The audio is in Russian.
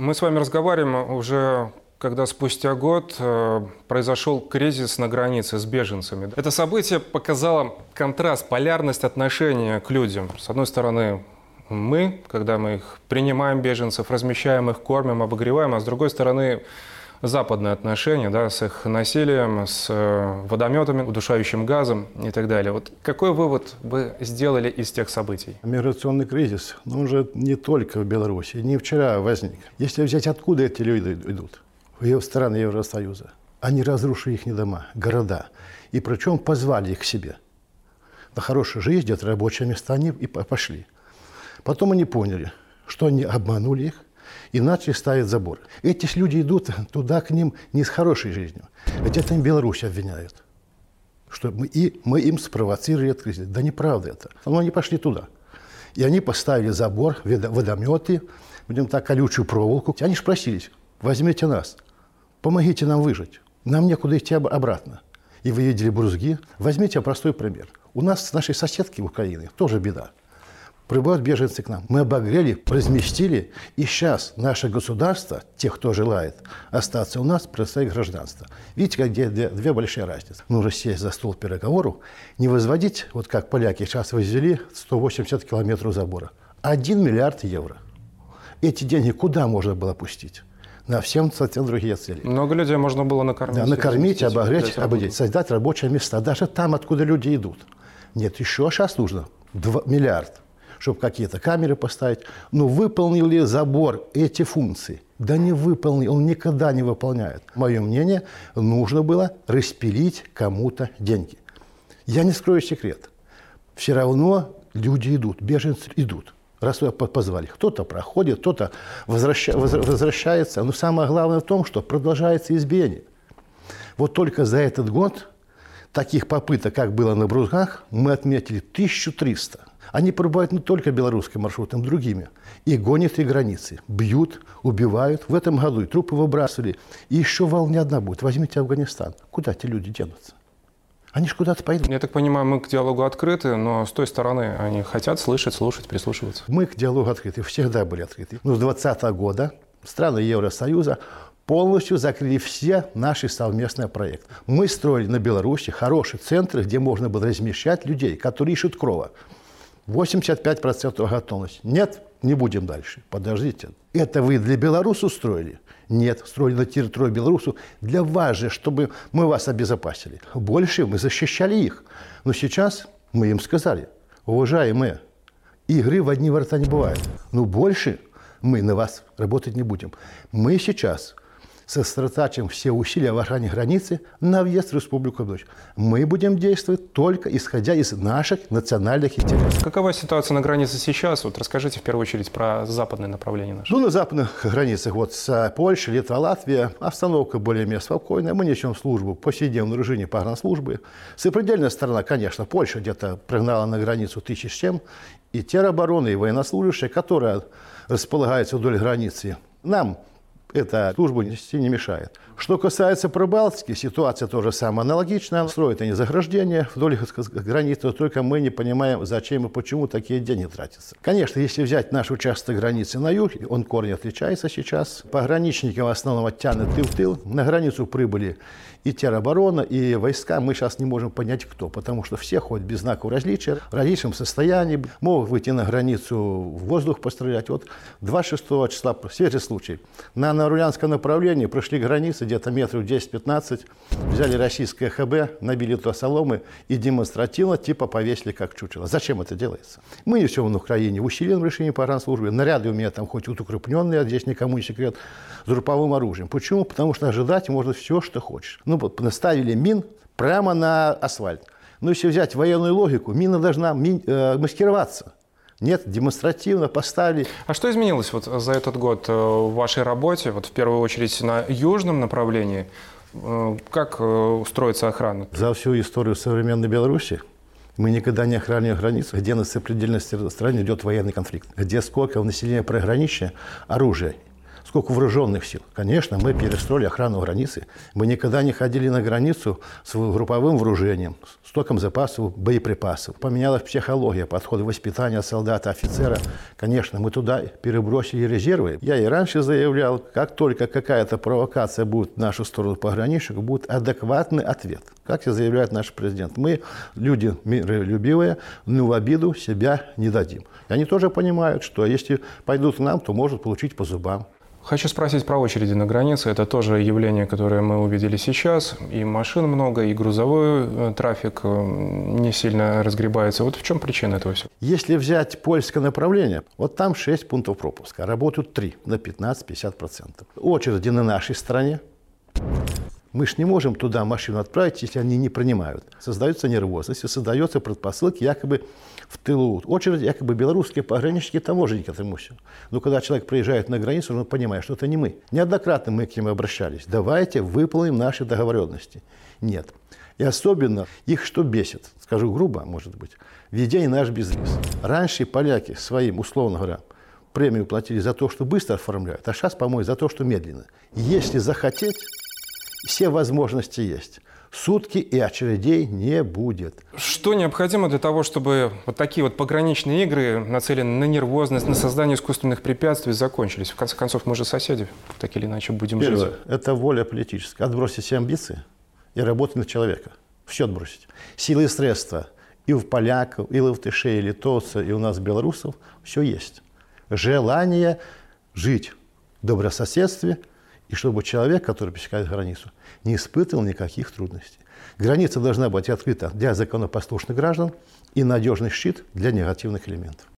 Мы с вами разговариваем уже когда спустя год э, произошел кризис на границе с беженцами. Это событие показало контраст, полярность отношения к людям. С одной стороны, мы, когда мы их принимаем, беженцев, размещаем их, кормим, обогреваем, а с другой стороны, западные отношения да, с их насилием, с э, водометами, удушающим газом и так далее. Вот какой вывод вы сделали из тех событий? Миграционный кризис, но он же не только в Беларуси, не вчера возник. Если взять, откуда эти люди идут? в страны Евросоюза. Они разрушили их дома, города. И причем позвали их к себе. На хорошую жизнь, где-то рабочие места они и пошли. Потом они поняли, что они обманули их и начали ставить забор. Эти люди идут туда к ним не с хорошей жизнью. Ведь это им Беларусь обвиняют. Что мы, и мы им спровоцировали этот кризис. Да неправда это. Но они пошли туда. И они поставили забор, водометы, будем так, колючую проволоку. Они спросились, возьмите нас – Помогите нам выжить. Нам некуда идти обратно. И вы видели брузги. Возьмите простой пример. У нас с нашей соседки в Украине тоже беда. Прибывают беженцы к нам. Мы обогрели, разместили, и сейчас наше государство, тех, кто желает остаться у нас, предоставит гражданство. Видите, как где две, две большие разницы. Нужно сесть за стол переговору, не возводить, вот как поляки сейчас возвели 180 километров забора. 1 миллиард евро. Эти деньги куда можно было пустить? на всем совсем другие цели. Много людей можно было накормить. Да, накормить, обогреть, обогреть, создать рабочие места. Даже там, откуда люди идут. Нет, еще сейчас нужно 2 миллиард, чтобы какие-то камеры поставить. Но выполнил ли забор эти функции? Да не выполнил, он никогда не выполняет. Мое мнение, нужно было распилить кому-то деньги. Я не скрою секрет. Все равно люди идут, беженцы идут раз позвали. Кто-то проходит, кто-то возвраща, возвращается. Но самое главное в том, что продолжается избиение. Вот только за этот год таких попыток, как было на Брузгах, мы отметили 1300. Они пробывают не только белорусским маршрутом, другими. И гонят и границы. Бьют, убивают. В этом году и трупы выбрасывали. И еще волна одна будет. Возьмите Афганистан. Куда эти люди денутся? Они же куда-то пойдут. Я так понимаю, мы к диалогу открыты, но с той стороны они хотят слышать, слушать, прислушиваться. Мы к диалогу открыты, всегда были открыты. Но с 2020 года страны Евросоюза полностью закрыли все наши совместные проекты. Мы строили на Беларуси хорошие центры, где можно было размещать людей, которые ищут крова. 85% готовность. Нет, не будем дальше. Подождите. Это вы для Беларуси устроили? Нет, строили на территории Беларуси. Для вас же, чтобы мы вас обезопасили. Больше мы защищали их. Но сейчас мы им сказали, уважаемые, игры в одни ворота не бывает. Но больше мы на вас работать не будем. Мы сейчас сосредотачиваем все усилия в охране границы на въезд в Республику Дочь. Мы будем действовать только исходя из наших национальных интересов. Какова ситуация на границе сейчас? Вот расскажите в первую очередь про западное направление наше. Ну, на западных границах, вот с Польшей, Литва, Латвия, обстановка более-менее спокойная. Мы несем службу по повседневном режиме погранслужбы. Сопредельная сторона, конечно, Польша где-то пригнала на границу тысяч чем. И теробороны, и военнослужащие, которые располагаются вдоль границы, нам эта служба нести не мешает. Что касается Прибалтики, ситуация тоже самая аналогичная. Строят они заграждения вдоль границы, только мы не понимаем, зачем и почему такие деньги тратятся. Конечно, если взять наш участок границы на юг, он корни отличается сейчас. Пограничники в основном оттянут тыл в тыл. На границу прибыли и тероборона, и войска. Мы сейчас не можем понять, кто, потому что все ходят без знаков различия, в различном состоянии. Могут выйти на границу в воздух пострелять. Вот 26 числа, свежий случай, на Нарулянском направлении прошли границы где-то метров 10-15, взяли российское ХБ, набили туда соломы и демонстративно типа повесили как чучело. Зачем это делается? Мы несем на Украине усиленном решении погранслужбы. Наряды у меня там хоть вот укрепленные, а здесь никому не секрет, с групповым оружием. Почему? Потому что ожидать можно все, что хочешь. Ну, вот наставили мин прямо на асфальт. Но если взять военную логику, мина должна ми, э, маскироваться. Нет, демонстративно поставили. А что изменилось вот за этот год э, в вашей работе, вот в первую очередь на южном направлении? Э, как э, устроится охрана? За всю историю современной Беларуси мы никогда не охраняли границу, где на сопредельности страны идет военный конфликт, где сколько в населении приграничья оружия, Сколько вооруженных сил? Конечно, мы перестроили охрану границы. Мы никогда не ходили на границу с групповым вооружением, с током запасов боеприпасов. Поменялась психология, подходы воспитания солдата, офицера. Конечно, мы туда перебросили резервы. Я и раньше заявлял, как только какая-то провокация будет в нашу сторону пограничников, будет адекватный ответ. Как и заявляет наш президент, мы люди миролюбивые, но в обиду себя не дадим. И они тоже понимают, что если пойдут к нам, то может получить по зубам. Хочу спросить про очереди на границе. Это тоже явление, которое мы увидели сейчас. И машин много, и грузовой э, трафик э, не сильно разгребается. Вот в чем причина этого всего? Если взять польское направление, вот там 6 пунктов пропуска, работают 3 на 15-50%. Очереди на нашей стороне. Мы же не можем туда машину отправить, если они не принимают. Создается нервозность, создается предпосылки якобы в тылу. Очередь якобы белорусские пограничники, таможенники этому все. Но когда человек приезжает на границу, он понимает, что это не мы. Неоднократно мы к ним обращались. Давайте выполним наши договоренности. Нет. И особенно их что бесит, скажу грубо, может быть, введение наш безвиз. Раньше поляки своим, условно говоря, премию платили за то, что быстро оформляют, а сейчас, по-моему, за то, что медленно. Если захотеть, все возможности есть. Сутки и очередей не будет. Что необходимо для того, чтобы вот такие вот пограничные игры, нацеленные на нервозность, на создание искусственных препятствий, закончились? В конце концов, мы же соседи, так или иначе будем Первое, жить. это воля политическая. Отбросить все амбиции и работать на человека. Все отбросить. Силы и средства и у поляков, и у латышей, и литовцев, и у нас белорусов все есть. Желание жить в добрососедстве – и чтобы человек, который пересекает границу, не испытывал никаких трудностей. Граница должна быть открыта для законопослушных граждан и надежный щит для негативных элементов.